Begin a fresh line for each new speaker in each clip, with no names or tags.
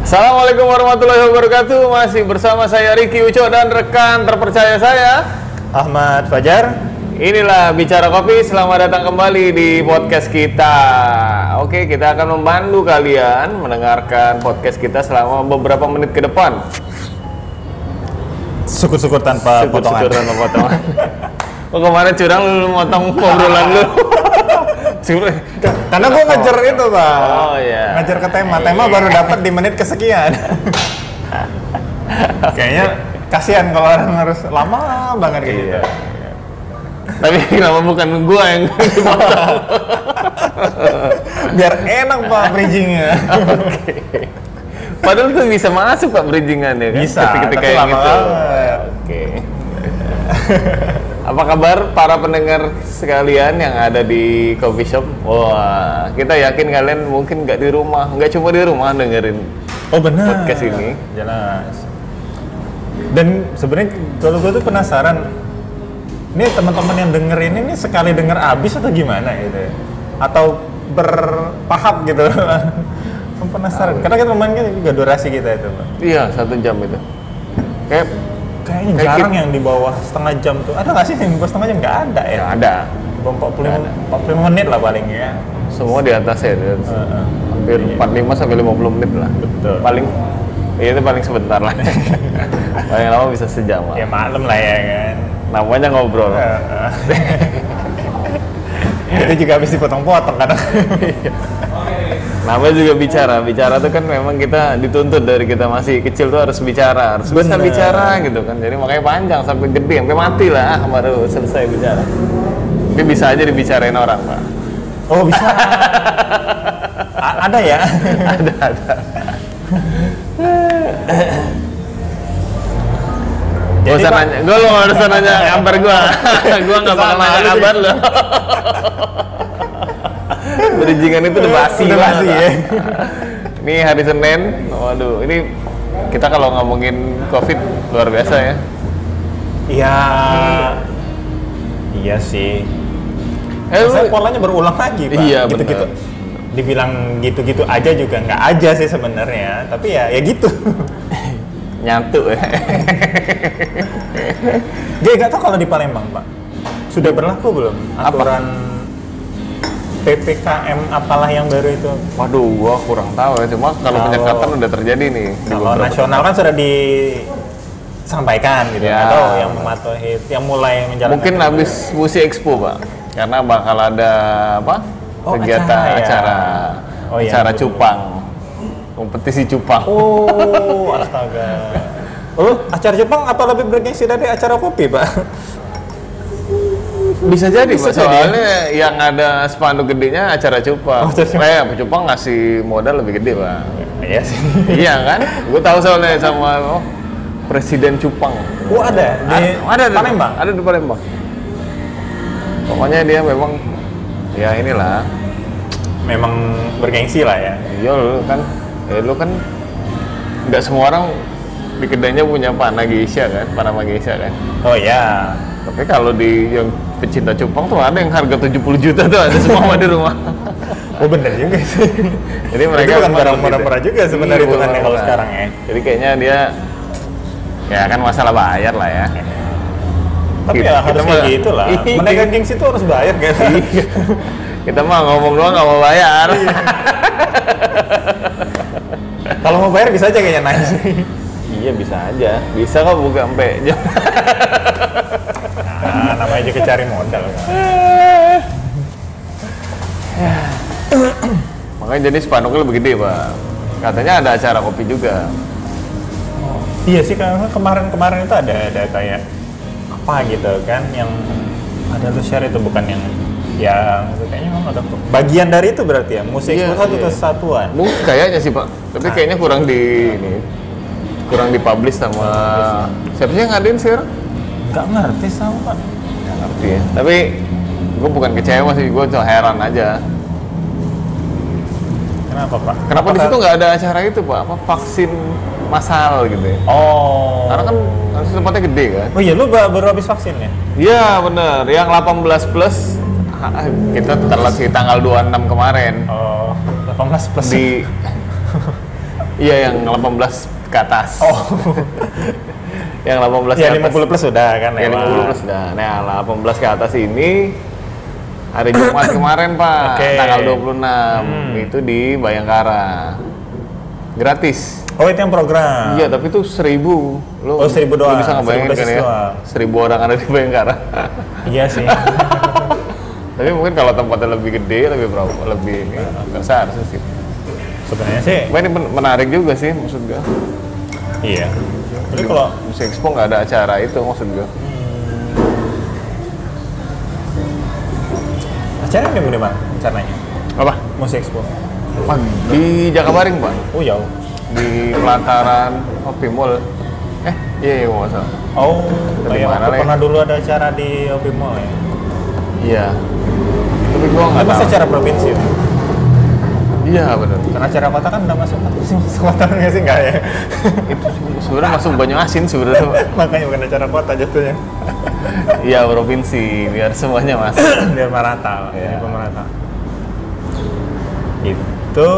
Assalamualaikum warahmatullahi wabarakatuh. Masih bersama saya Riki Uco dan rekan terpercaya saya.
Ahmad Fajar.
Inilah Bicara Kopi. Selamat datang kembali di podcast kita. Oke, kita akan membantu kalian mendengarkan podcast kita selama beberapa menit ke depan.
Syukur-syukur tanpa potongan.
Tanpa potongan. Oh kemarin curang lu motong obrolan lu.
Karena gue ngejar itu, Pak.
Oh, iya.
Ngejar ke tema. Tema baru dapat di menit kesekian. Kayaknya kasihan kalau orang harus lama banget kayak gitu.
Iya. Tapi kenapa bukan gua yang dipotong?
Biar enak Pak bridgingnya.
Padahal itu bisa masuk pak bridgingannya kan?
Bisa,
Ketika
tapi
yang
lama
itu. Oke. Apa kabar para pendengar sekalian yang ada di coffee shop? Wah, kita yakin kalian mungkin nggak di rumah, nggak cuma di rumah dengerin.
Oh benar.
Podcast ini.
Jelas. Dan sebenarnya kalau gue tuh penasaran, ini teman-teman yang dengerin ini sekali denger abis atau gimana gitu? ya? Atau bertahap gitu? Penasaran. Karena kita mainnya juga durasi kita itu.
Iya, satu jam itu. Kayak
Kayaknya
Kayak
jarang yang di bawah setengah jam tuh. Ada nggak sih yang di bawah setengah jam? Nggak ada ya.
ya ada.
Di bawah 45, 45 menit lah paling ya.
Semua di atas ya, di atas.
Heeh.
hampir 45 sampai 50 menit lah.
Betul.
Paling Iya itu paling sebentar lah. paling lama bisa sejam lah.
Ya maklum lah ya kan.
Namanya ngobrol.
Heeh. itu juga habis dipotong-potong kadang.
Namanya juga bicara. Bicara tuh kan memang kita dituntut dari kita masih kecil tuh harus bicara, harus bisa bicara gitu kan. Jadi makanya panjang sampai gede, sampai mati lah baru selesai bicara. Tapi bisa aja dibicarain orang, Pak.
Oh bisa. Ada ya.
ada, ada. Gak
Jadi,
usah nanya, gue lo gak usah nanya kabar gue Gue gak bakal nanya kabar lo Bridgingan itu udah basi
Udah basi, ya.
Ini hari Senin, waduh ini kita kalau ngomongin COVID luar biasa ya
Iya. Iya sih.
Eh,
Saya polanya berulang lagi, Pak.
Iya,
gitu-gitu.
bener.
Dibilang gitu-gitu aja juga nggak aja sih sebenarnya, tapi ya ya gitu.
Nyatu ya
Dia nggak tahu kalau di Palembang, Pak. Sudah berlaku belum
Apa?
PPKM apalah yang baru itu?
Waduh, gua kurang tahu ya Cuma kalau
Kalau-
penyekatan udah terjadi nih di
Kalau nasional kan sudah disampaikan gitu,
Ya.
atau yang mematuhi, yang mulai menjalankan.
Mungkin habis Musi Expo, Pak. Karena bakal ada apa?
Oh,
kegiatan
acara ya.
acara
Oh, iya,
acara
betul.
cupang. Kompetisi cupang.
Oh, astaga. Oh, acara Jepang apa lebih bergengsi dari acara kopi, Pak?
Bisa jadi,
Bisa jadi.
Soalnya yang ada spanduk gedenya acara cupang.
Oh.
Eh, cupang ngasih modal lebih gede, Pak.
Iya sih.
iya kan? Gue tahu soalnya sama oh, Presiden Cupang.
Oh, ada di
ada di
Palembang.
Ada di Palembang. Pokoknya dia memang ya inilah
Memang bergengsi lah ya.
Iya lu kan, eh, lu kan nggak semua orang di kedainya punya panah geisha kan, panah geisha kan.
Oh ya.
Tapi kalau di yang pecinta cupang tuh ada yang harga 70 juta tuh ada semua di rumah.
Oh bener juga sih.
Jadi mereka
itu bukan barang
gitu.
murah-murah juga sebenarnya
Iya,
hitungannya kalau
murah.
sekarang ya.
Jadi kayaknya dia ya kan masalah bayar lah ya.
Tapi
Kita-
ya
kita
harus
mah-
kayak gitu lah.
Iya.
Menaikkan gengsi itu harus bayar kan?
Iya. Kita mah ngomong doang nggak mau bayar.
Kalau mau bayar bisa aja kayaknya naik.
iya bisa aja. Bisa kok buka sampai jam.
Nah, namanya juga cari modal kan.
Makanya jadi spanduknya lebih gede, Pak. Katanya ada acara kopi juga.
Iya sih karena kemarin-kemarin itu ada ada kayak apa gitu kan yang ada lu share itu bukan yang yang itu kayaknya memang ada bagian dari itu berarti ya musik
Iya,
satu
iya.
kesatuan.
Mungkin kayaknya sih pak, tapi kayaknya kurang di ini, kurang dipublish sama siapa sih yang ngadain sekarang?
Nggak ngerti sama pak.
Nggak ngerti ya. Tapi gue bukan kecewa sih, gue cuma heran aja.
Kenapa pak?
Kenapa di
Apakah-
situ nggak ada acara itu pak? Apa vaksin massal gitu ya?
Oh.
Karena kan harus tempatnya gede kan?
Oh iya lu ba- baru habis vaksin ya?
Iya bener, yang 18 plus kita telat sih tanggal 26 kemarin
Oh 18 plus.
di Iya yang 18 ke atas.
Oh,
yang 18
ya
ke atas.
50 plus sudah kan
Ya,
lewat.
50 plus dah. Nah, 18 ke atas ini hari Jumat kemarin, Pak.
Oke.
Tanggal 26.
Hmm.
Itu di Bayangkara. Gratis.
Oh, itu yang program.
Iya, tapi itu seribu. Lu,
Oh, seribu
lu
doang.
bisa ngebayangin kan ya?
doang.
Seribu orang ada di Bayangkara.
Iya sih.
tapi mungkin kalau tempatnya lebih gede, lebih berapa, lebih ini, nggak seharusnya sih.
Sebenarnya sih.
Ini men- menarik juga sih, maksud gue.
Iya. Jadi kalau
Musik Expo nggak ada acara itu, maksud gue.
acara di mana rencananya?
Apa?
Musik Expo.
Wah, di Jakabaring, Pak.
Oh jauh.
Di pelataran Opi Mall. Eh, iya, iya, nggak salah.
Oh,
Dari mana,
pernah dulu ada acara di OP Mall ya.
Iya. Tapi gua nggak tahu.
acara provinsi. ya?
Iya, benar.
Karena acara kota kan udah masuk masuk kota nggak sih nggak ya?
Itu sebenarnya masuk Banyuasin sebenarnya. Pak.
Makanya bukan acara kota jatuhnya.
Iya, provinsi biar semuanya masuk.
Biar merata,
Iya.
biar merata. Itu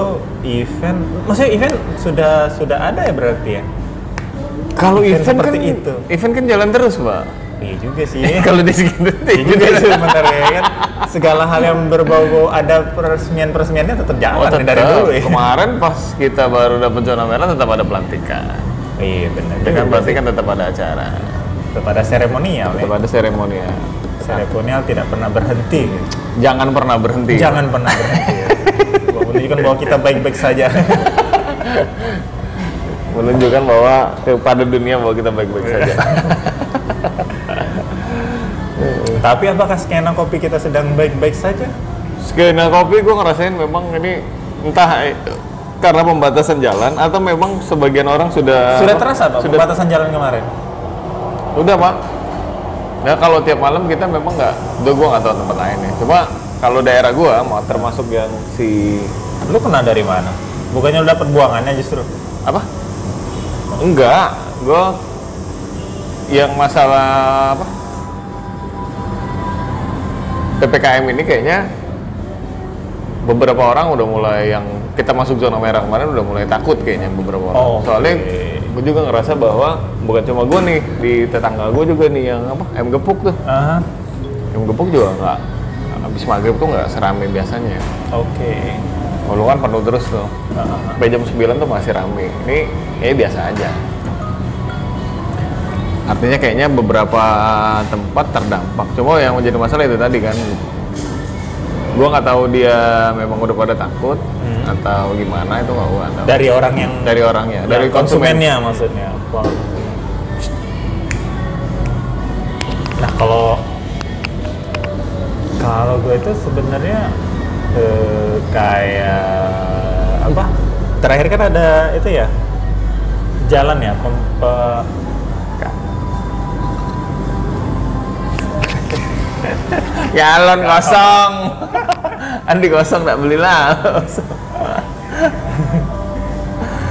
event, maksudnya event sudah sudah ada ya berarti ya?
Kalau
Event
event, kan
itu.
event kan jalan terus, Pak.
Iya juga sih.
Kalau di segitu
Iya juga sih sebenarnya kan segala hal yang berbau ada peresmian peresmiannya tetap jalan
Oh,
nih dari
tetap.
dulu ya.
Kemarin pas kita baru dapat zona merah tetap ada pelantikan.
Iya benar.
Itu kan berarti kan tetap ada acara.
tetap ada seremonial ya.
Tetap ada seremonial.
Seremonial tidak pernah berhenti.
Jangan pernah berhenti.
Jangan pernah berhenti. Ya. Menunjukkan bahwa kita baik-baik saja.
menunjukkan bahwa kepada dunia bahwa kita baik-baik saja.
Tapi apakah skena kopi kita sedang baik-baik saja?
Skena kopi gue ngerasain memang ini entah eh, karena pembatasan jalan atau memang sebagian orang sudah
Sudah terasa Pak
Sudah
pembatasan jalan kemarin?
Udah pak. Nah kalau tiap malam kita memang nggak, udah gue nggak tahu tempat lain ya. Cuma kalau daerah gue mau termasuk yang si
Lu kena dari mana? Bukannya lu dapat buangannya justru?
apa? Enggak, gue yang masalah apa? Ppkm ini kayaknya beberapa orang udah mulai yang kita masuk zona merah kemarin udah mulai takut kayaknya beberapa orang.
Oh,
Soalnya
oke.
gue juga ngerasa bahwa bukan cuma gue nih di tetangga gue juga nih yang apa M gepuk tuh. M gepuk juga nggak habis maghrib tuh nggak seramai biasanya.
oke.
Kalau kan penuh terus tuh. Sampai jam 9 tuh masih rame. Ini kayaknya biasa aja. Artinya kayaknya beberapa tempat terdampak. Cuma yang menjadi masalah itu tadi kan. Gua nggak tahu dia memang udah pada takut
Hmm.
atau gimana itu nggak gua tahu.
dari orang yang
Dari orangnya, dari
Nah,
konsumen.
konsumennya maksudnya. Nah kalau kalau gue itu sebenarnya eh, kayak apa? Terakhir kan ada itu ya jalan ya pem, pe-
Galon kosong. Andi kosong tak belilah.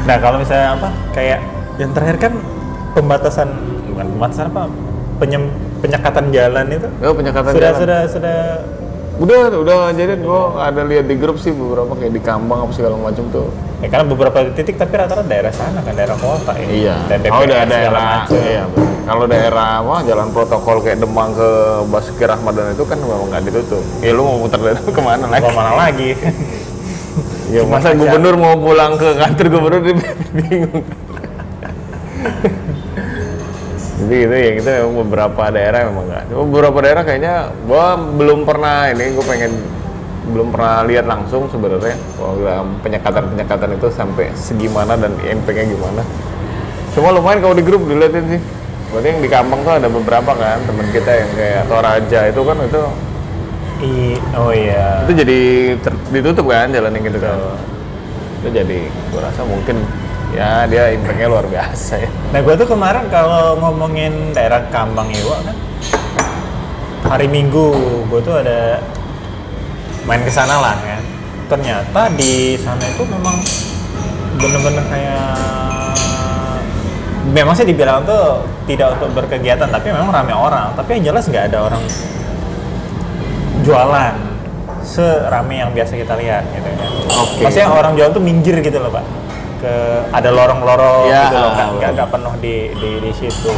Nah kalau misalnya apa kayak yang terakhir kan pembatasan bukan pembatasan apa penyem, penyekatan jalan itu
Oh, penyekatan
sudah
jalan.
sudah sudah
Udah, udah jadi gua ada lihat di grup sih beberapa kayak di Kambang apa segala macam tuh.
ya karena beberapa titik tapi rata-rata daerah sana kan daerah kota ya
Iya.
dan DPR
oh, udah daerah.
macam.
Iya. betul. Kalau daerah apa jalan protokol kayak Demang ke Basuki Rahmadan itu kan memang nggak ditutup. Ya lu mau muter dari ke mana lagi?
Mau mana lagi
Ya
Cuma
masa
aja.
gubernur mau pulang ke kantor gubernur dia bingung. Jadi itu ya kita memang beberapa daerah memang nggak. Cuma beberapa daerah kayaknya gua belum pernah ini gue pengen belum pernah lihat langsung sebenarnya penyekatan-penyekatan itu sampai segimana dan impactnya gimana. Cuma lumayan kalau di grup dilihatin sih. Berarti yang di Kampang tuh ada beberapa kan teman kita yang kayak Toraja itu kan itu
I, oh iya.
Itu jadi ter- ditutup kan jalan yang gitu kan? Itu jadi gua rasa mungkin ya dia impactnya luar biasa ya.
Nah gue tuh kemarin kalau ngomongin daerah Kambang Iwa kan hari Minggu gue tuh ada main ke sana lah kan. Ternyata di sana itu memang bener-bener kayak memang sih dibilang tuh tidak untuk berkegiatan tapi memang rame orang. Tapi yang jelas nggak ada orang jualan serame yang biasa kita lihat gitu kan
Oke.
maksudnya orang jualan tuh minggir gitu loh pak. Ke ada lorong-lorong
Ya,
gitu loh nggak nggak penuh di di di situ.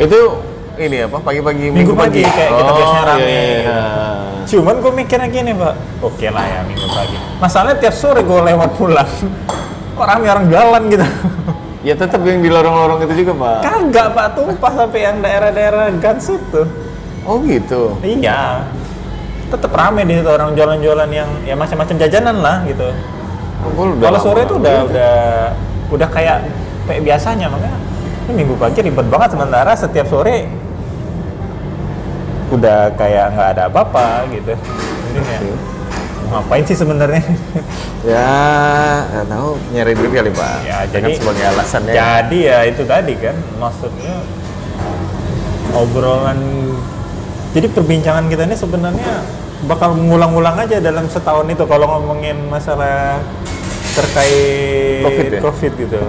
Itu ini apa? Pagi-pagi
Minggu pagi, kayak kita biasanya rame
iya, iya.
gitu. cuman gue mikirnya gini pak. Oke lah ya minggu pagi. Masalahnya tiap sore gue lewat pulang. Kok rame orang jalan gitu
Ya tetap yang di lorong-lorong itu juga, Pak.
kagak pak. Tumpah sampai yang daerah-daerah Gans itu.
Oh gitu.
iya. Tetap rame di situ orang jualan-jualan yang ya macam-macam jajanan lah gitu.
Oh,
Kalau sore itu udah udah udah kayak kayak biasanya makanya ini minggu pagi ribet banget. Sementara setiap sore udah kayak nggak ada apa-apa gitu. Ini ya, ngapain sih sebenarnya?
Ya, nggak tahu nyari duit kali, Pak.
ya
Dengan
jadi
sebagai alasannya.
Jadi ya itu tadi kan maksudnya obrolan jadi perbincangan kita ini sebenarnya bakal mengulang-ulang aja dalam setahun itu kalau ngomongin masalah terkait
Covid ya?
COVID gitu.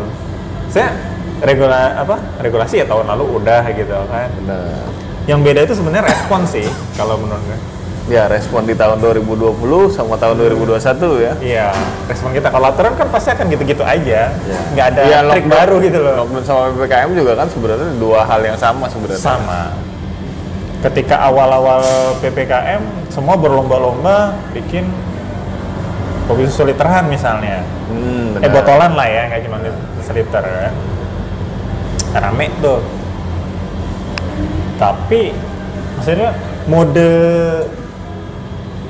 Saya regula apa regulasi ya tahun lalu udah gitu kan.
Benar.
Yang beda itu sebenarnya respon sih kalau menurut gue.
Ya, respon di tahun 2020 sama tahun 2021 ya.
Iya, respon kita kalau aturan kan pasti akan gitu-gitu aja.
Ya.
Nggak ada
Iya,
trik baru gitu loh.
Lockdown sama PPKM juga kan sebenarnya dua hal yang sama sebenarnya.
sama ketika awal-awal PPKM semua berlomba-lomba bikin kopi susu literan misalnya
Hmm,
eh botolan lah ya nggak cuma lit- seliter kan rame tuh tapi maksudnya mode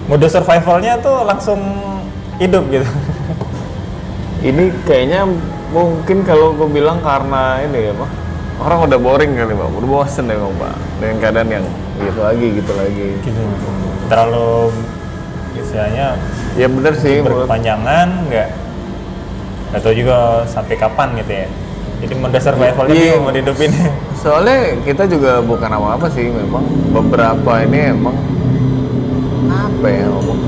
mode survivalnya tuh langsung hidup gitu
Ini kayaknya mungkin kalau gue bilang karena ini ya, Pak. Orang udah boring kali, Pak. Udah bosen ya, Pak. Dengan keadaan yang gitu lagi, gitu lagi.
gitu terlalu istilahnya
Ya bener sih,
berkepanjangan nggak nggak tahu juga sampai kapan gitu ya jadi mode survivalnya
Iya.
bingung mau hidupin
Soalnya kita juga bukan apa-apa sih, memang beberapa ini emang apa ya ngomong?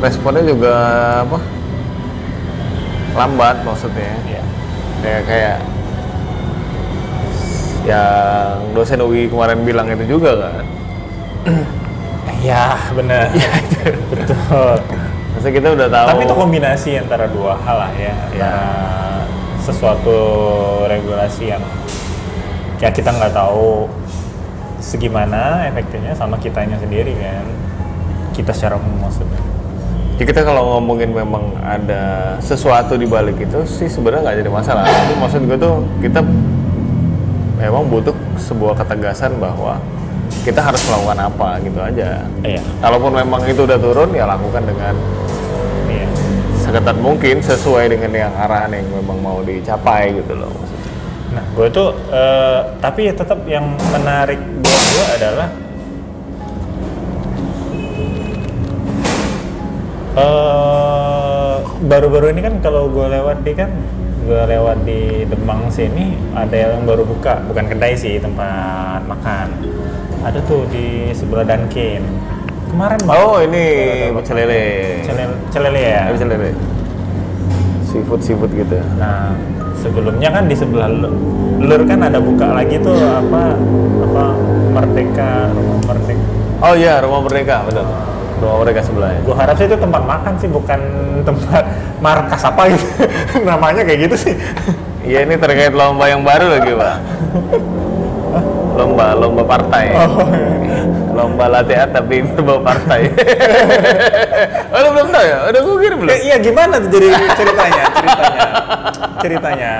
Responnya juga apa? Lambat maksudnya.
Ya
kayak kayak yang dosen UI kemarin bilang itu juga kan.
Ya benar. Betul.
Masa kita udah tahu.
Tapi itu kombinasi antara dua hal lah ya.
Ya.
sesuatu regulasi yang ya kita nggak tahu segimana efeknya sama kitanya sendiri kan kita secara umum maksudnya
Ya, kita kalau ngomongin memang ada sesuatu di balik itu sih sebenarnya nggak jadi masalah. Tapi maksud gue tuh kita memang butuh sebuah ketegasan bahwa kita harus melakukan apa gitu aja.
iya
Kalaupun memang itu udah turun ya lakukan dengan
iya
seketat mungkin sesuai dengan yang arahan yang memang mau dicapai gitu loh. maksudnya.
Nah, gue tuh, eh, tapi tetap yang menarik buat gue adalah eh, baru-baru ini kan kalau gue lewat di kan, gue lewat di Demang sini ada yang baru buka, bukan kedai sih tempat makan. Ada tuh di sebelah Dunkin. Kemarin banget.
Oh ini
Ada
pecel lele.
Celele, celele ya.
Pecel lele. Seafood seafood gitu.
Nah, sebelumnya kan di sebelah Lur Lur kan ada buka lagi tuh apa apa Merdeka, Rumah Merdeka.
Oh iya rumah merdeka betul. Rumah merdeka sebelahnya.
Gua harap sih itu tempat makan sih bukan tempat markas apa gitu. Namanya kayak gitu sih.
Iya ini terkait lomba yang baru lagi pak. Lomba lomba partai. Lomba latihan tapi berbau partai. oh lu belum tahu ya? Udah gue kirim belum?
Iya gimana tuh jadi ceritanya? Ceritanya. Ceritanya.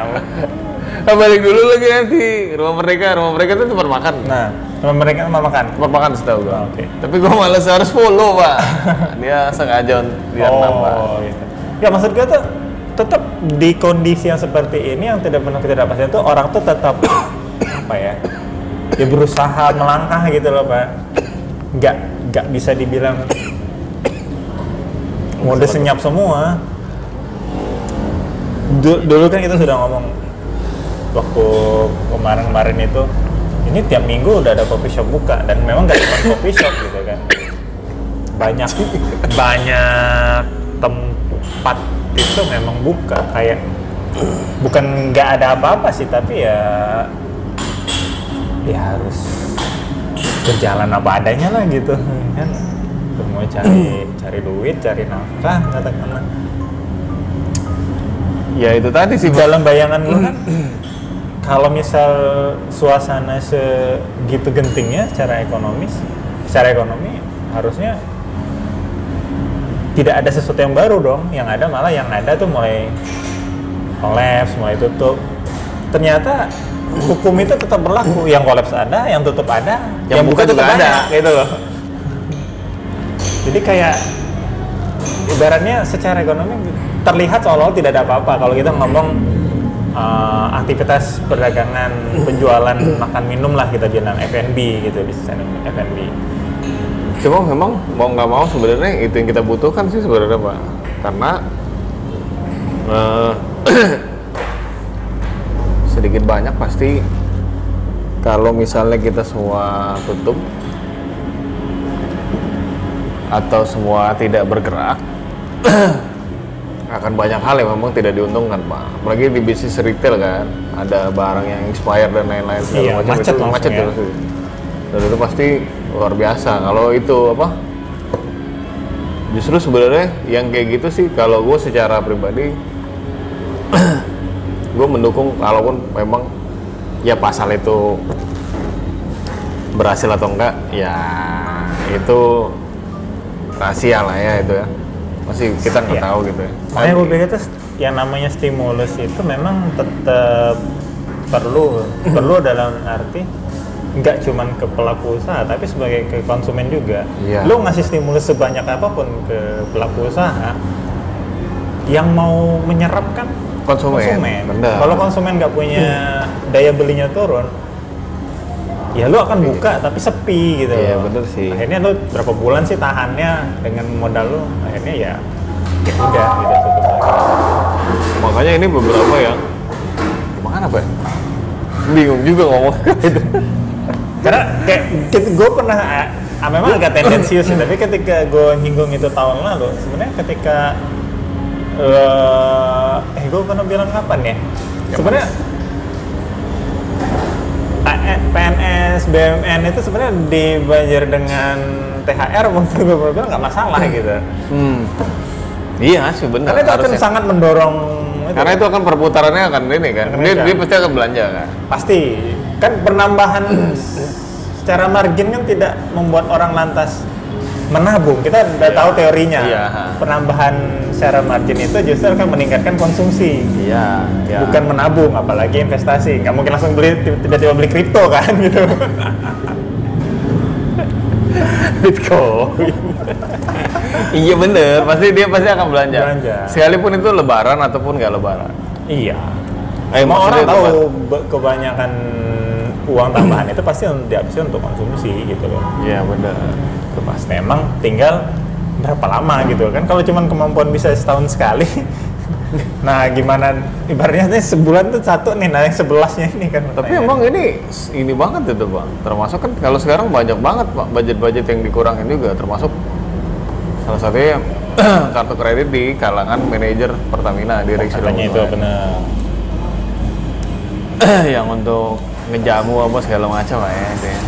Ah, balik dulu lagi nanti rumah merdeka. Rumah merdeka itu tempat makan.
Nah, rumah mereka mau makan.
Tempat makan setahu gue.
Oke.
Tapi gue males harus follow pak. Dia sengaja biar nambah.
Oh, gitu. Ya maksud gue tuh tetap di kondisi yang seperti ini yang tidak penuh ketidakpastian itu orang tuh tetap apa ya? Ya berusaha melangkah gitu loh, Pak. Nggak nggak bisa dibilang mode senyap semua. Du- dulu kan kita sudah ngomong waktu kemarin-kemarin itu ini tiap minggu udah ada coffee shop buka dan memang nggak cuma coffee shop gitu kan. Banyak banyak tempat itu memang buka kayak bukan nggak ada apa-apa sih tapi ya ya harus berjalan apa adanya lah gitu kan. Mau cari cari duit cari nafkah katakanlah.
Ya itu tadi sih
dalam bayangan lu kan kalau misal suasana segitu gentingnya secara ekonomis secara ekonomi harusnya tidak ada sesuatu yang baru dong. Yang ada malah yang ada tuh mulai kolaps mulai tutup. Ternyata hukum itu tetap berlaku. Yang kolaps ada yang tutup ada
Yang buka juga
tetap
ada.
gitu loh. Jadi kayak ibaratnya secara ekonomi terlihat seolah-olah tidak ada apa-apa. Kalau kita ngomong uh, aktivitas perdagangan penjualan makan minum lah kita bilang F&B gitu di sana F&B
Cuma memang mau nggak mau sebenarnya itu yang kita butuhkan sih sebenarnya pak, karena eh, sedikit banyak pasti kalau misalnya kita semua tutup atau semua tidak bergerak akan banyak hal yang memang tidak diuntungkan pak. Apalagi di bisnis retail kan. Ada barang yang expired dan lain-lain segala
Iya,
macam
macet
itu. macet
ya.
terus dan itu pasti luar biasa. Kalau itu apa justru sebenarnya yang kayak gitu sih kalau gue secara pribadi gue mendukung kalaupun memang ya pasal itu berhasil atau enggak ya itu rahasia lah ya itu ya masih kita nggak
Iya.
tahu gitu ya
Makanya gue pikir tuh yang namanya stimulus itu memang tetap perlu perlu dalam arti nggak cuman ke pelaku usaha tapi sebagai ke konsumen juga.
Iya.
Lo ngasih stimulus sebanyak apa pun ke pelaku usaha yang mau menyerap kan
Konsumen, benar.
Kalau konsumen nggak punya daya belinya turun, ya lo akan buka tapi sepi gitu.
Iya, bener sih.
Akhirnya lo berapa bulan sih tahannya dengan modal lo, akhirnya ya ya udah gitu tutup lagi.
makanya ini beberapa yang gimana pak bingung juga ngomong itu
Karena kayak gue pernah ah, memang agak tendensius sih, tapi ketika gue nyinggung itu tahun lalu, sebenarnya ketika eh eh gue pernah bilang kapan ya? Sebenarnya A- PNS, BUMN itu sebenarnya dibayar dengan THR waktu gue pernah bilang nggak masalah gitu.
hmm. iya sih benar
Karena itu akan
harusnya.
sangat mendorong itu.
karena itu akan perputarannya akan ini kan dia, dia pasti akan belanja kan
pasti kan penambahan secara margin kan tidak membuat orang lantas menabung. Kita udah
Iya.
tahu teorinya.
Iya.
penambahan secara margin itu justru akan meningkatkan konsumsi.
Iya iya.
Bukan menabung apalagi investasi. Nggak mungkin langsung beli tiba-tiba beli kripto kan gitu.
Bitcoin. Iya bener. Pasti dia pasti akan belanja.
Belanja.
sekalipun itu lebaran ataupun nggak lebaran.
Iya.
Eh,
semua orang tahu kebanyakan uang tambahan itu pasti dihabiskan untuk konsumsi gitu loh.
Iya bener
itu pas memang tinggal berapa lama gitu kan? Kalau cuman kemampuan bisa setahun sekali. Nah gimana? Ibaratnya nih sebulan tuh satu nih nah yang sebelasnya ini kan.
Tapi
pertanyaannya.
emang ini ini banget itu bang. Termasuk kan kalau sekarang banyak banget pak budget-budget yang dikurangin juga. Termasuk salah satunya kartu kredit di kalangan manajer Pertamina di Direksi
katanya itu benar.
Yang untuk ngejamu apa segala macam lah ya, itu ya.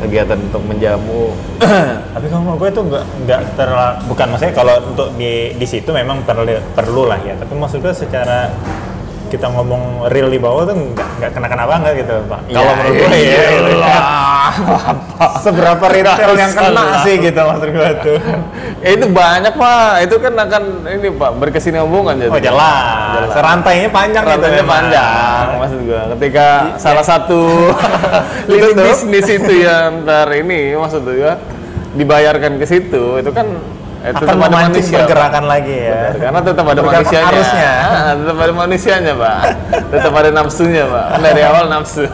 Kegiatan untuk menjamu.
Tapi kalau gue itu nggak nggak terlalu bukan maksudnya kalau untuk di di situ memang perlu perlu lah ya. Tapi maksud gue secara kita ngomong real di bawah tuh nggak nggak kena kena banget gitu pak. Kalau
Ya,
menurut gue ya.
iya
gitu ya. seberapa retail yang kena sih gitu maksud gue tuh.
Ya itu banyak pak. Itu kan akan ini pak berkesinambungan jadi.
Oh jelas. Serantainya panjang gitu
Rantainya
memang.
panjang maksud gua. Ketika salah satu lini
Itu
bisnis itu yang ntar ini maksud gua dibayarkan ke situ itu kan eh,
akan memancing
manusia.
pergerakan lagi ya.
Benar, karena tetap ada
Pergerakan
manusianya.
arusnya.
Ah, tetap ada manusianya pak. Tetap ada nafsunya pak. Kan dari awal nafsu.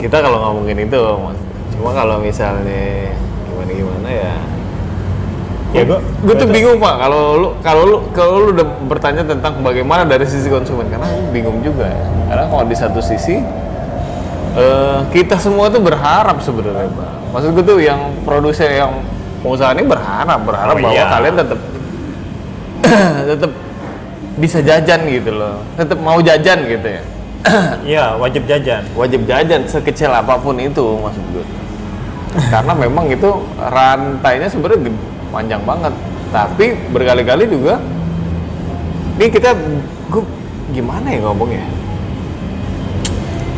Kita kalau ngomongin itu cuma kalau misalnya gimana gimana ya.
Ya gue
gue tuh bingung pak. Kalau lu kalau lu kalau lu udah bertanya tentang bagaimana dari sisi konsumen karena bingung juga ya. Karena kalau di satu sisi eh, kita semua tuh berharap sebenarnya pak maksud gue tuh yang produsen yang pengusaha ini berharap berharap
Oh,
bahwa
iya.
kalian tetap tetap bisa jajan gitu loh. Tetap mau jajan gitu ya.
Iya, wajib jajan.
wajib jajan sekecil apa pun itu maksud gue karena memang itu rantainya sebenarnya panjang banget. Tapi berkali-kali juga ini kita gue gimana ya ngomongnya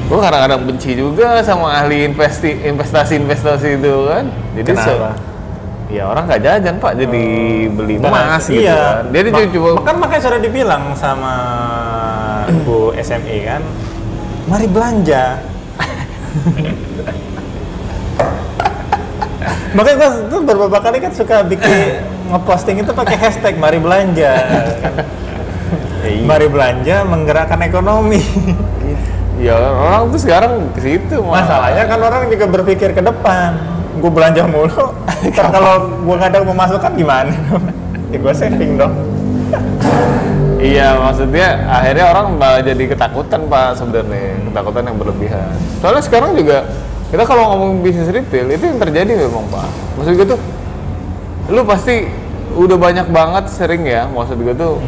gue kadang-kadang benci juga sama ahli investi investasi investasi itu kan jadi
Kenapa?
ya orang nggak jajan pak jadi beli
Dan-
emas gitu
iya.
kan dia
Ma-
cuma
Kan makanya sudah dibilang sama Bu SMI kan, mari belanja. makanya gua tuh beberapa kali kan suka bikin ngeposting itu pakai hashtag mari belanja.
Iya.
Mari belanja menggerakkan ekonomi.
Ya orang tuh sekarang ke situ Mas.
Masalahnya kan orang juga berpikir ke depan. Gue belanja mulu, kalau gue nggak ada pemasukan gimana? ya gue saving dong.
Iya, maksudnya akhirnya orang malah jadi ketakutan pak sebenarnya, ketakutan yang berlebihan. Soalnya sekarang juga kita kalau ngomong bisnis retail itu yang terjadi memang pak. Maksud gue tuh, lu pasti udah banyak banget sering ya, maksud gue tuh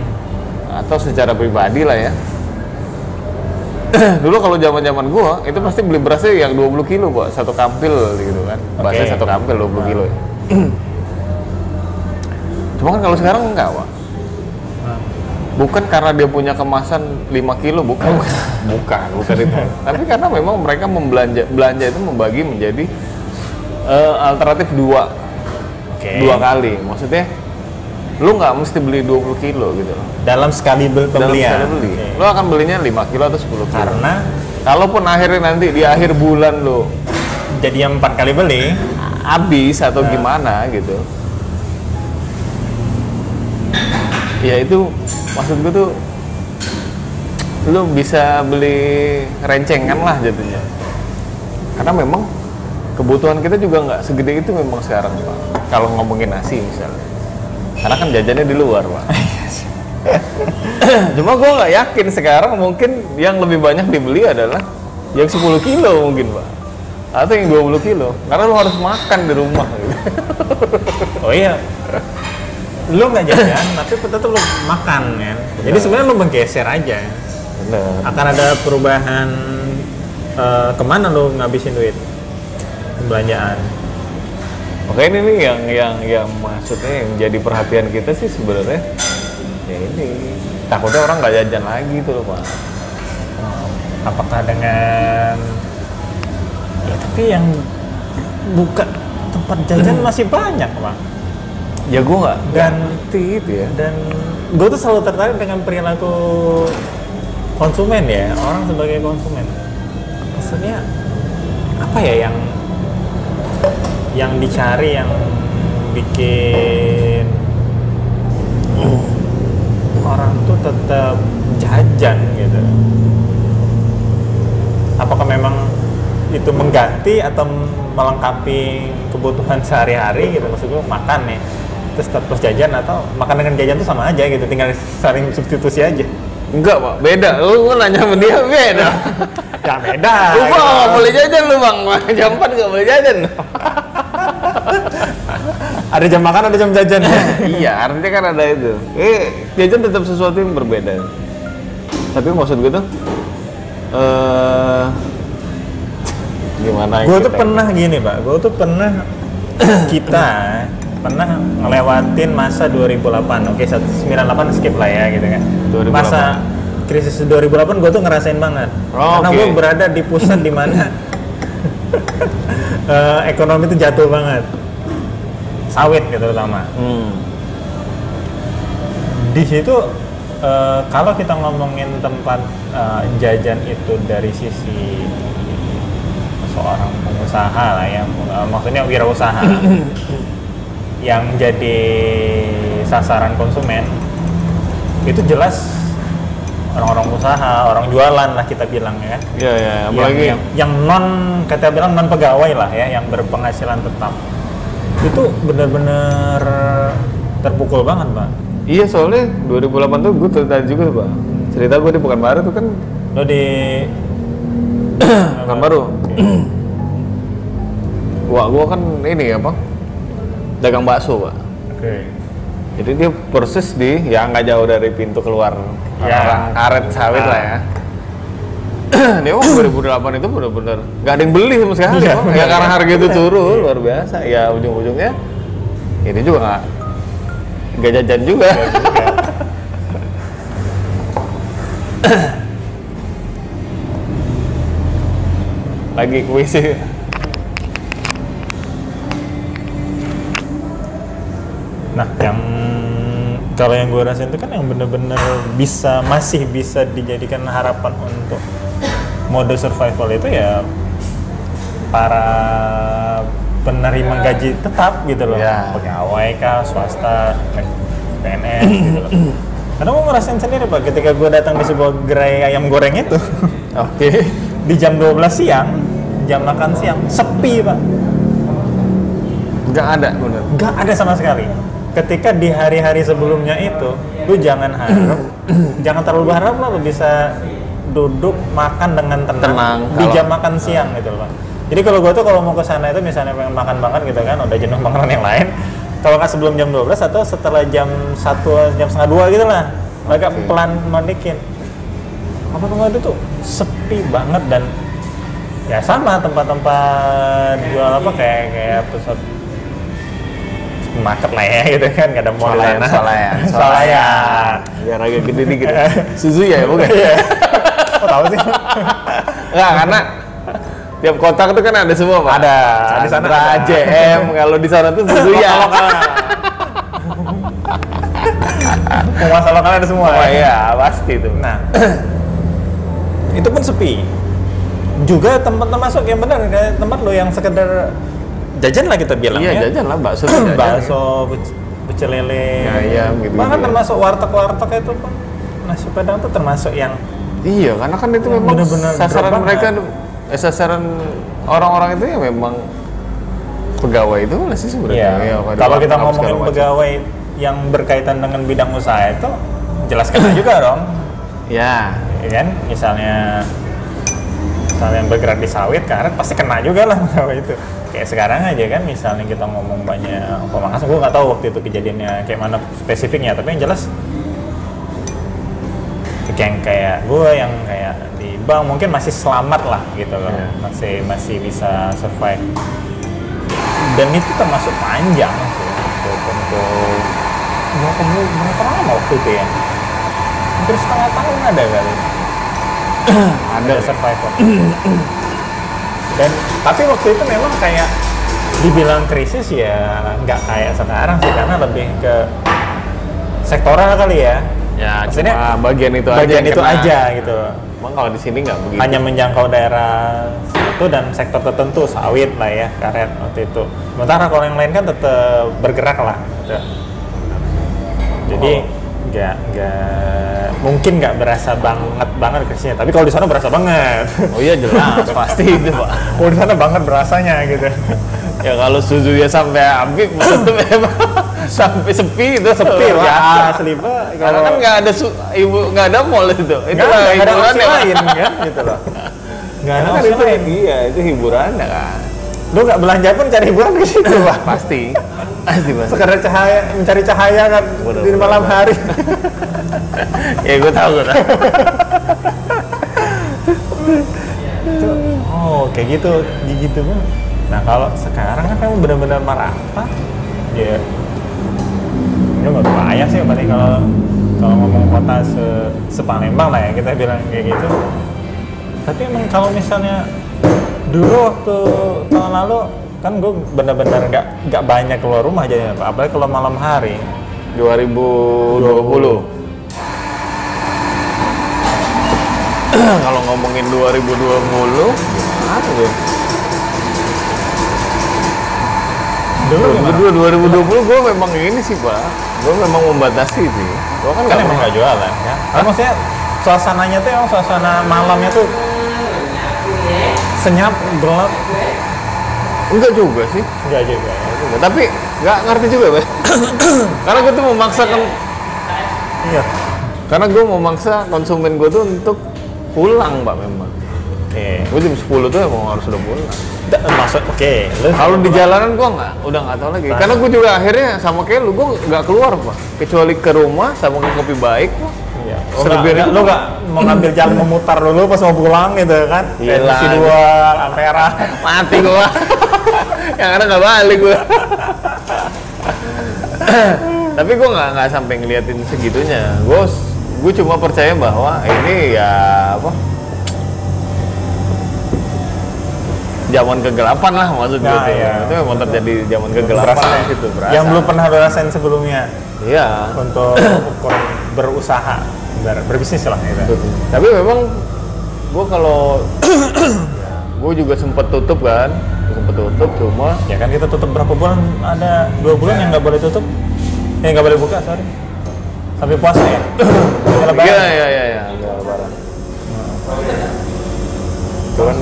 atau secara pribadi lah ya. Dulu kalau zaman zaman gua itu pasti beli berasnya yang 20 kilo pak, satu kampil gitu kan. Bahasanya
Oke.
satu kampil 20 kilo ya. Cuma kan kalau sekarang enggak pak. Bukan karena dia punya kemasan 5 kilo, bukan. Bukan, bukan itu. Tapi karena memang mereka membelanja belanja itu membagi menjadi eh, alternatif dua
Oke.
dua kali. Maksudnya lu nggak mesti beli 20 kilo gitu.
Dalam sekali bel-
Dalam
pembelian.
sekali beli.
Oke.
Lu akan belinya 5 kilo atau 10 kilo.
Karena
Kalaupun akhirnya nanti di akhir bulan lu
jadi yang empat kali beli,
habis atau gimana gitu. Ya itu maksud gue tuh lu bisa beli rencengan lah jadinya. Karena memang kebutuhan kita juga nggak segede itu memang sekarang pak. Kalau ngomongin nasi misalnya. Karena kan jajannya di luar pak. Cuma gue nggak yakin sekarang mungkin yang lebih banyak dibeli adalah yang 10 kilo mungkin pak atau yang 20 kilo karena lu harus makan di rumah gitu.
oh iya, lu nggak jajan, tapi tetap lu makan ya. Jadi sebenarnya lu menggeser aja.
Bener.
Akan ada perubahan eh, ke mana lu ngabisin duit pembelanjaan.
Oke ini nih yang yang yang maksudnya yang jadi perhatian kita sih sebenarnya ya ini takutnya orang nggak jajan lagi tuh loh pak.
Apakah dengan ya tapi yang buka tempat jajan masih banyak pak.
Ya gue nggak
Dan-
ngerti itu ya.
dan gue tuh selalu tertarik dengan perilaku konsumen ya orang sebagai konsumen maksudnya apa ya yang yang dicari yang bikin orang tuh tetap jajan gitu apakah memang itu mengganti atau melengkapi kebutuhan sehari-hari gitu maksud gue makan nih terus terus jajan atau makan dengan jajan tuh sama aja gitu tinggal saling substitusi aja
Enggak pak, beda. Lu, lu nanya sama dia beda.
ya beda
lu bang
gitu.
boleh jajan lu bang, jam 4 nggak boleh jajan.
ada jam makan ada jam jajan
iya, artinya kan ada itu. Eh, jajan tetap sesuatu yang berbeda. Tapi maksud gue tuh, eh gimana?
gue tuh
kita-
pernah gini pak gue tuh pernah kita pernah ngelewatin masa 2008 oke 98 skip lah ya gitu kan
2008.
masa krisis 2008 gue tuh ngerasain banget
Oh,
karena
oke.
gue berada di pusat di mana eh, ekonomi itu jatuh banget sawit gitu terutama.
Hmm.
di situ eh, kalau kita ngomongin tempat eh, jajan itu dari sisi seorang pengusaha lah ya eh, maksudnya wirausaha yang jadi sasaran konsumen itu jelas orang-orang usaha orang jualan lah kita bilang ya.
Iya, ya,
yang,
apalagi
yang, yang non kita bilang non pegawai lah ya yang berpenghasilan tetap itu benar-benar terpukul banget pak.
Iya soalnya 2008 tuh gue tadi juga pak. Cerita gue di Pekanbaru tuh kan
lo di
Pekanbaru. Wah gue kan ini apa dagang bakso pak.
Oke.
Jadi dia persis di ya nggak jauh dari pintu keluar
Ya.
karet sawit
Ah.
lah ya mah 2008 itu bener-bener nggak ada yang beli sama sekali
Iya,
ya
bener.
karena harga itu turun luar biasa ya ujung-ujungnya ini juga nggak Gak jajan juga. Lagi kuis sih.
Nah, yang kalau yang gue rasain itu kan yang bener-bener bisa masih bisa dijadikan harapan untuk mode survival itu ya para penerima gaji tetap gitu loh,
Ya.
pegawai kah, swasta, PNS gitu loh. Karena gue ngerasain sendiri pak, ketika gue datang di sebuah gerai ayam goreng itu
Oke.
di jam 12 siang, jam makan siang sepi pak.
Gak ada bener.
Nggak ada sama sekali. Ketika di hari-hari sebelumnya itu, lu jangan harap, jangan terlalu berharap lah lu bisa duduk makan dengan tenang,
Tenang,
di
kalau-
jam makan siang gitu loh. Jadi kalau gue tuh kalau mau ke sana itu misalnya pengen makan banget gitu kan, udah jenuh makanan yang lain. Kalau nggak sebelum jam 12 atau setelah jam 1, jam setengah dua gitu lah. Agak
Oke.
pelan mandikin. Tempat-tempat itu tuh sepi banget dan ya sama tempat-tempat jual apa kayak kayak pusat market lah ya gitu kan nggak ada mall di sana.
swalayan,
swalayan
Biar agak gede dikit. Suzuki ya bukan?
iya kok tahu sih
Enggak, karena tiap kota itu kan ada semua, Pak.
Ada, di sana
Chandra,
ada.
JM, kalau di sana tuh Suzuki ya.
penguasa lokal ada semua
Oh
ya.
iya, pasti tuh.
nah itu pun sepi juga tempat termasuk yang benar kayak tempat lo yang sekedar jajan lah kita bilang
Iya,
ya
jajan lah bakso jajan.
bakso pec- pecel lele
Ya, ayam gitu-gitu
bahkan termasuk warteg-warteg itu pun nasi padang tuh termasuk yang
Iya, karena kan itu memang
bener-bener
sasaran
drop
mereka, eh, sasaran orang-orang itu ya memang pegawai itu lah sih sebenarnya.
Iya.
Ya, pada
Kalau kita ngomongin
segala macam.
pegawai yang berkaitan dengan bidang usaha itu jelaskan juga dong,
Ya,
ya kan? Misalnya misalnya bergerak di sawit, karet pasti kena juga lah pegawai itu. Kayak sekarang aja kan, misalnya kita ngomong banyak pemangkasan, gue nggak tahu waktu itu kejadiannya kayak mana spesifiknya, tapi yang jelas yang kayak gue yang kayak di bank mungkin masih selamat lah gitu loh,
Iya.
masih masih bisa survive. Dan itu termasuk panjang sih untuk untuk berapa berapa lama waktu itu ya? Hampir setengah tahun ada kali. Ada survivor. Dan tapi waktu itu memang kayak dibilang krisis ya nggak kayak sekarang sih karena lebih ke sektoral kali ya.
ya
Maksudnya
cuma bagian itu aja.
bagian
yang
itu
kena.
aja gitu.
Emang kalau di sini nggak begitu.
Hanya menjangkau daerah itu dan sektor tertentu sawit lah ya karet waktu itu. Sementara kalau yang lain kan tetap bergerak lah. gitu. Jadi
Oh.
nggak nggak mungkin nggak berasa banget banget krisisnya. Tapi kalau di sana berasa banget.
Oh iya jelas, pasti itu pak.
kalau di sana banget berasanya gitu.
Ya kalau Suzuki sampai habis, itu memang sampai sepi itu
Sepi
ya.
lah asli pak.
Karena kan nggak ada su- ibu nggak ada mall itu. Itu lah hiburan ya.
lain kan gitu loh. Nggak ada
kan itu
lain.
iya itu hiburan ya kan.
Lu nggak belanja pun cari hiburan ke situ pak.
Pasti. Pasti pasti.
sekedar cahaya mencari cahaya kan
Bener,
di malam
bener.
hari
ya gue tahu gue tahu.
oh kayak gitu gitu pun nah kalau sekarang kan kamu benar-benar merata ya ya nggak kebayang sih berarti kalau kalau ngomong kota se lah ya kita bilang kayak gitu tapi emang kalau misalnya dulu waktu tahun lalu kan gue benar-benar nggak nggak banyak keluar rumah aja apalagi kalau malam hari
2020. Kalau ngomongin 2020, gimana tuh?
dulu gimana?
Dua 2020 gue memang ini sih pak, gue memang membatasi sih. Gue kan
kan emang nggak jualan ya. Kan maksudnya suasananya tuh emang suasana malamnya tuh senyap, gelap,
Enggak juga sih.
enggak juga ya.
Enggak, tapi nggak ngerti juga pak. Karena gue tuh memaksakan,
Iya.
karena gue memaksa konsumen gue tuh untuk pulang pak memang.
Oke.
Gue jam 10 tuh emang harus udah pulang.
Da- Maksud oke, lu
Kalau di jalanan gue nggak, udah nggak tahu lagi. Karena gue juga akhirnya sama kayak lu, gue nggak keluar pak. Kecuali ke rumah sama ke kopi baik pak.
Iya. Oh, lu nggak mau ngambil jalan memutar dulu pas mau pulang gitu kan? Misi dua ampera.
Mati gue. Yang ada nggak balik gue. tapi gue nggak nggak sampai ngeliatin segitunya gue gue cuma percaya bahwa ini ya apa zaman kegelapan lah maksud gue
Nah,
tuh.
iya.
itu memang terjadi zaman kegelapan
Berasa ya?
situ berasa
Yang belum pernah lo rasain sebelumnya
iya
untuk berusaha, ber- berbisnis lah gitu.
tapi memang gue kalau gue juga sempet tutup kan tutup cuma
Ya kan kita tutup berapa bulan? Ada dua bulan yang nggak boleh tutup, eh nggak boleh buka sorry. Sampai puasa ya. Sampai lebaran.
iya iya iya iya nggak lebaran itu kan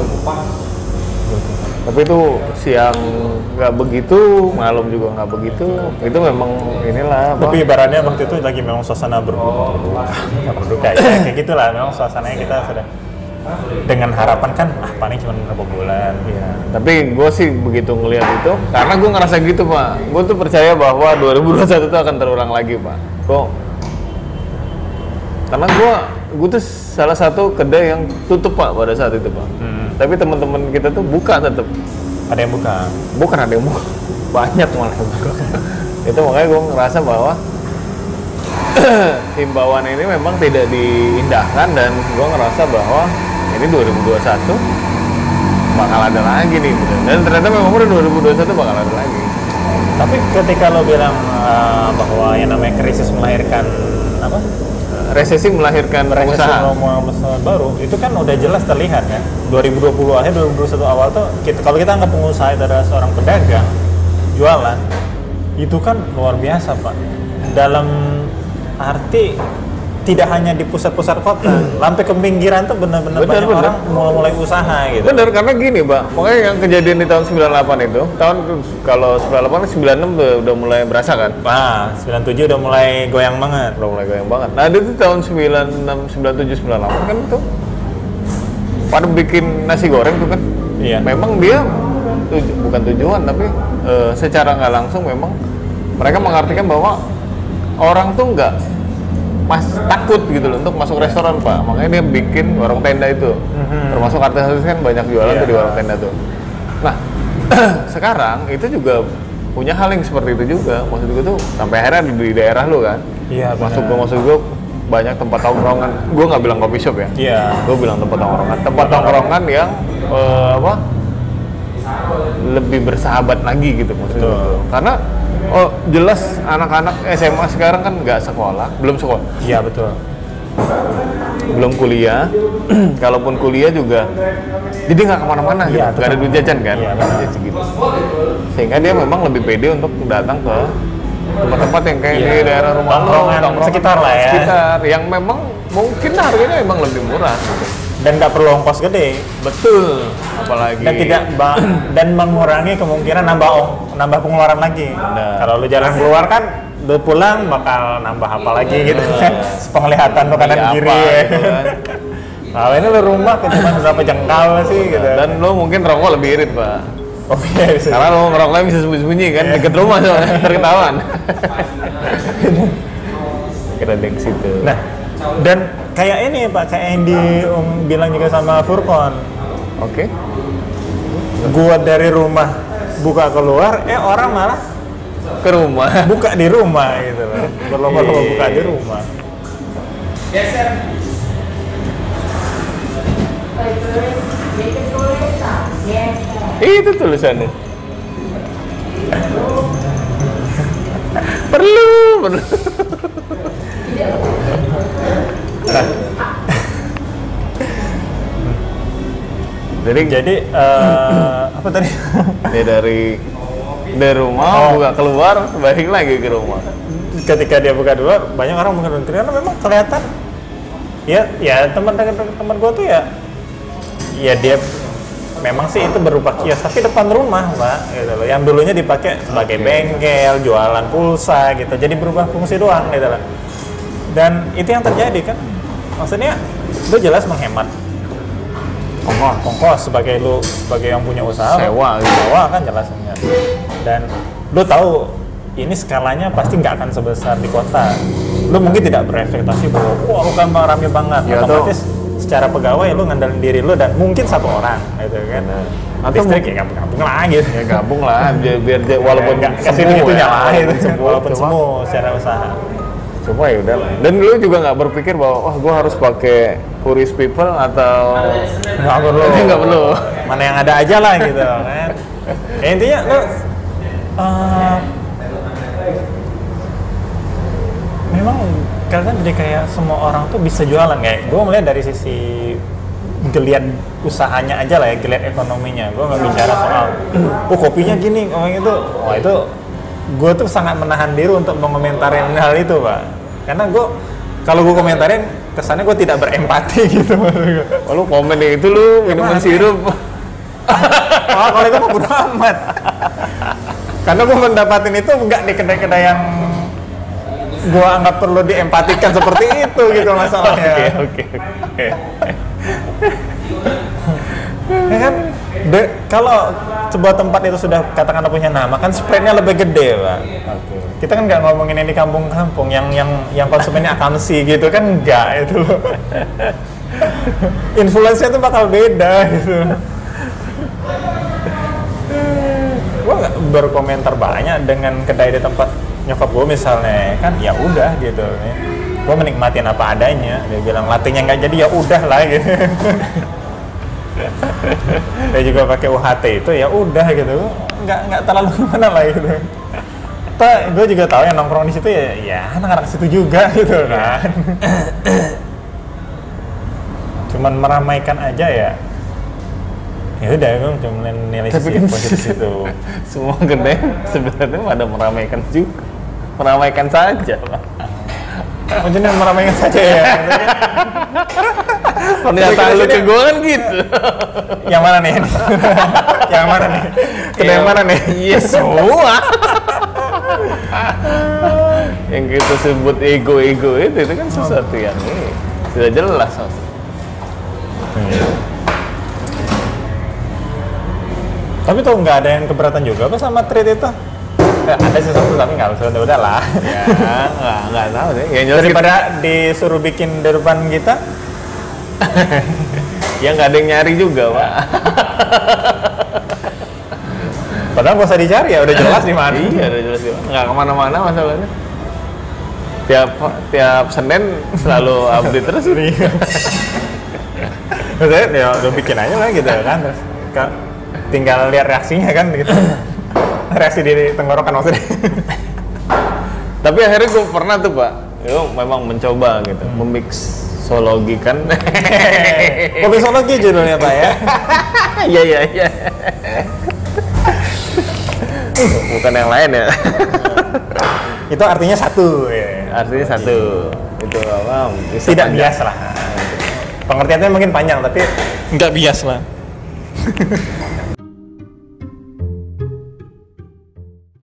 tapi itu siang nggak begitu malam juga nggak begitu itu memang inilah apa
Tapi ibaratnya waktu itu lagi memang suasana berduka, berduka ya, kayak gitulah. Memang suasananya kita sudah dengan harapan kan, ah paling cuma beberapa bulan.
Iya, tapi gue sih begitu ngelihat itu karena gue ngerasa gitu pak. Gue tuh percaya bahwa 2021 itu akan terulang lagi pak. Kok karena gue gue tuh salah satu kedai yang tutup pak pada saat itu pak.
Hmm.
tapi teman-teman kita tuh buka tetap
Ada yang buka.
bukan ada yang buka. Banyak malah yang buka. Itu makanya gue ngerasa bahwa himbauan ini memang tidak diindahkan dan gue ngerasa bahwa ini 2021 bakal ada lagi nih dan ternyata memang udah 2021 bakal ada lagi.
Tapi ketika lo bilang eh, bahwa yang namanya krisis melahirkan apa?
resesi melahirkan
Resesi
pengusaha.
pengusaha baru itu kan udah jelas terlihat kan 2020 akhir 2021 awal tuh kita, kalau kita anggap pengusaha itu adalah seorang pedagang jualan itu kan luar biasa pak. Dalam arti tidak hanya di pusat-pusat kota sampai ke pinggiran tuh benar-benar
Benar,
banyak
benar.
orang mulai-mulai usaha gitu
bener karena gini pak makanya yang kejadian di tahun 98 itu tahun kalau 98 96 udah, udah mulai berasa kan
Nah, 97 udah mulai goyang banget.
udah mulai goyang banget. Nah, itu tahun 96, 97, 98 kan tuh pada bikin nasi goreng tuh kan.
Iya.
Memang dia tuju, bukan tujuan tapi eh, secara nggak langsung memang mereka mengartikan bahwa orang tuh nggak mas takut gitu loh untuk masuk restoran pak. Makanya dia bikin warung tenda itu. Termasuk artis-artis kan banyak jualan
Iya.
tuh di warung tenda tuh. Nah sekarang itu juga punya hal yang seperti itu juga. Maksud gue tuh sampai akhirnya di daerah lu kan.
Iya,
masuk
benar.
gue masuk gue banyak tempat tongkrongan. Gue nggak bilang coffee shop ya.
Iya.
gue bilang tempat tongkrongan. Tempat tongkrongan yang eh, apa lebih bersahabat lagi gitu maksudnya. Gitu. karena oh jelas anak-anak SMA sekarang kan nggak sekolah belum sekolah
Iya betul.
belum kuliah kalaupun kuliah juga jadi nggak ke mana-mana gitu
Iya,
nggak ada duit jajan kan
Iya, benar.
Jadi segitu. sehingga dia memang lebih pede untuk datang ke tempat-tempat yang kayak
Iya.
di daerah rumah lo,
Tongkrongan sekitar lah ya.
sekitar yang memang mungkin harganya memang lebih murah gitu.
Dan nggak perlu ongkos gede.
betul apalagi
Dan tidak dan mengurangi kemungkinan nambah ong, nambah pengeluaran lagi.
Benar.
Kalau lu jalan keluar kan udah pulang bakal nambah apa lagi gitu kan. Penglihatan tuh kanan
Beli
kiri
apa
ya.
gitu kan.
Kalau ini lu rumah cuma berapa jengkal sih gitu.
dan lo mungkin rokok lebih irit pak
oh iya bisa.
karena lo ngerokoknya bisa sembunyi-sembunyi kan deket rumah soalnya terketahuan kira ada ke situ
Nah, dan kayak ini Pak, kayak yang di Om bilang juga sama Furkon.
oke
Gua dari rumah buka keluar, eh orang malah
ke rumah
buka di rumah gitu loh. Berlomba-lomba
Iya.
buka di rumah.
itu tulisannya perlu perlu jadi
Jadi eh, apa tadi?
dia dari dari rumah
Oh.
buka keluar balik lagi ke rumah.
Ketika dia buka di luar, banyak orang mungkin karena memang kelihatan. Ya ya teman-teman teman gua tuh ya ya dia memang sih itu berupa kios tapi depan rumah mbak gitu loh. Yang dulunya dipakai sebagai bengkel jualan pulsa gitu. Jadi berubah fungsi doang gitu loh. Dan itu yang terjadi kan maksudnya lu jelas menghemat
ongkos.
ongkos sebagai lu sebagai yang punya usaha
Sewa gitu.
sewa kan jelasnya dan lu tahu ini skalanya pasti nggak akan sebesar di kota. Lu mungkin tidak berekspektasi bahwa wah lu kan rame banget.
Ya,
otomatis secara pegawai lu ngandelin diri lu dan mungkin satu orang gitu kan.
Benar.
atau listrik ya gabung-gabung lah gitu.
Ya gabung lah biar biar dia walaupun
nggak kasih itu
ya,
nyala walaupun
cuma-
semu secara usaha
cuma ya udah. Dan lu juga nggak berpikir bahwa wah gua harus pakai Puris People atau
nggak perlu.
Nggak perlu.
mana yang ada aja lah gitu kan. Ya, intinya lu eh, memang kalian jadi kayak semua orang tuh bisa jualan. Kayak gue melihat dari sisi geliat usahanya aja lah ya geliat ekonominya. Gue nggak bicara soal oh kopinya gini oh itu wah itu gue tuh sangat menahan diri untuk mengomentari hal itu pak karena gue kalau gue komentarin kesannya gue tidak berempati gitu
oh, lu komen deh, itu lu minuman sirup
Oh, kalau itu bodo amat. Karena gue mendapatin itu enggak di kedai-kedai yang gue anggap perlu diempatikan seperti itu gitu masalahnya.
oke oke
Ya kan, kalau sebuah tempat itu sudah katakanlah punya nama kan spreadnya lebih gede pak.
oke
Kita kan nggak ngomongin yang di kampung-kampung yang yang yang konsumennya akamsi gitu kan enggak itu loh. Influence-nya tuh bakal beda gitu. gue nggak berkomentar banyak dengan kedai di tempat nyokap gue misalnya kan ya udah gitu gue menikmatin apa adanya dia bilang latihnya nggak jadi ya udah lah gitu dia juga pakai UHT itu ya udah gitu nggak nggak terlalu gimana lah gitu Pak, gue juga tahu yang nongkrong di situ ya, ya anak-anak situ juga gitu kan. Cuman meramaikan aja ya. Ya udah, gue cuma nilai sisi
kan-
positif itu.
semua kedai sebenarnya pada meramaikan juga meramaikan saja pak
Oh, jadi meramaikan saja ya.
pernyataan lu ke gua kan gitu
yang mana nih? yang mana nih? Kedai yang mana nih?
iya semua yang kita sebut ego-ego itu itu kan sesuatu yang ini sudah jelas Mas.
Tapi tuh nggak ada yang keberatan juga apa sama treat itu? Ya, ada sesuatu tapi nggak usah udah udah lah.
ya nggak nggak tahu deh yang jelas kita,
Daripada disuruh bikin di depan kita,
ya nggak ada yang nyari juga pak
padahal nggak usah dicari ya udah jelas di mana.
iya udah jelas juga nggak ke mana-mana masalahnya tiap tiap senin selalu update terus
Iya. Maksudnya ya udah bikin aja lah gitu kan terus ka- tinggal lihat reaksinya kan gitu. Reaksi di tenggorokan maksudnya.
tapi akhirnya gue pernah tuh pak itu memang mencoba gitu memixologikan
Kopisologi judulnya Pak ya.
iya iya iya bukan yang lain ya
Itu artinya satu ya.
artinya satu itu apa bisa
Tidak
panjang.
bias lah. Pengertiannya mungkin panjang tapi nggak bias lah.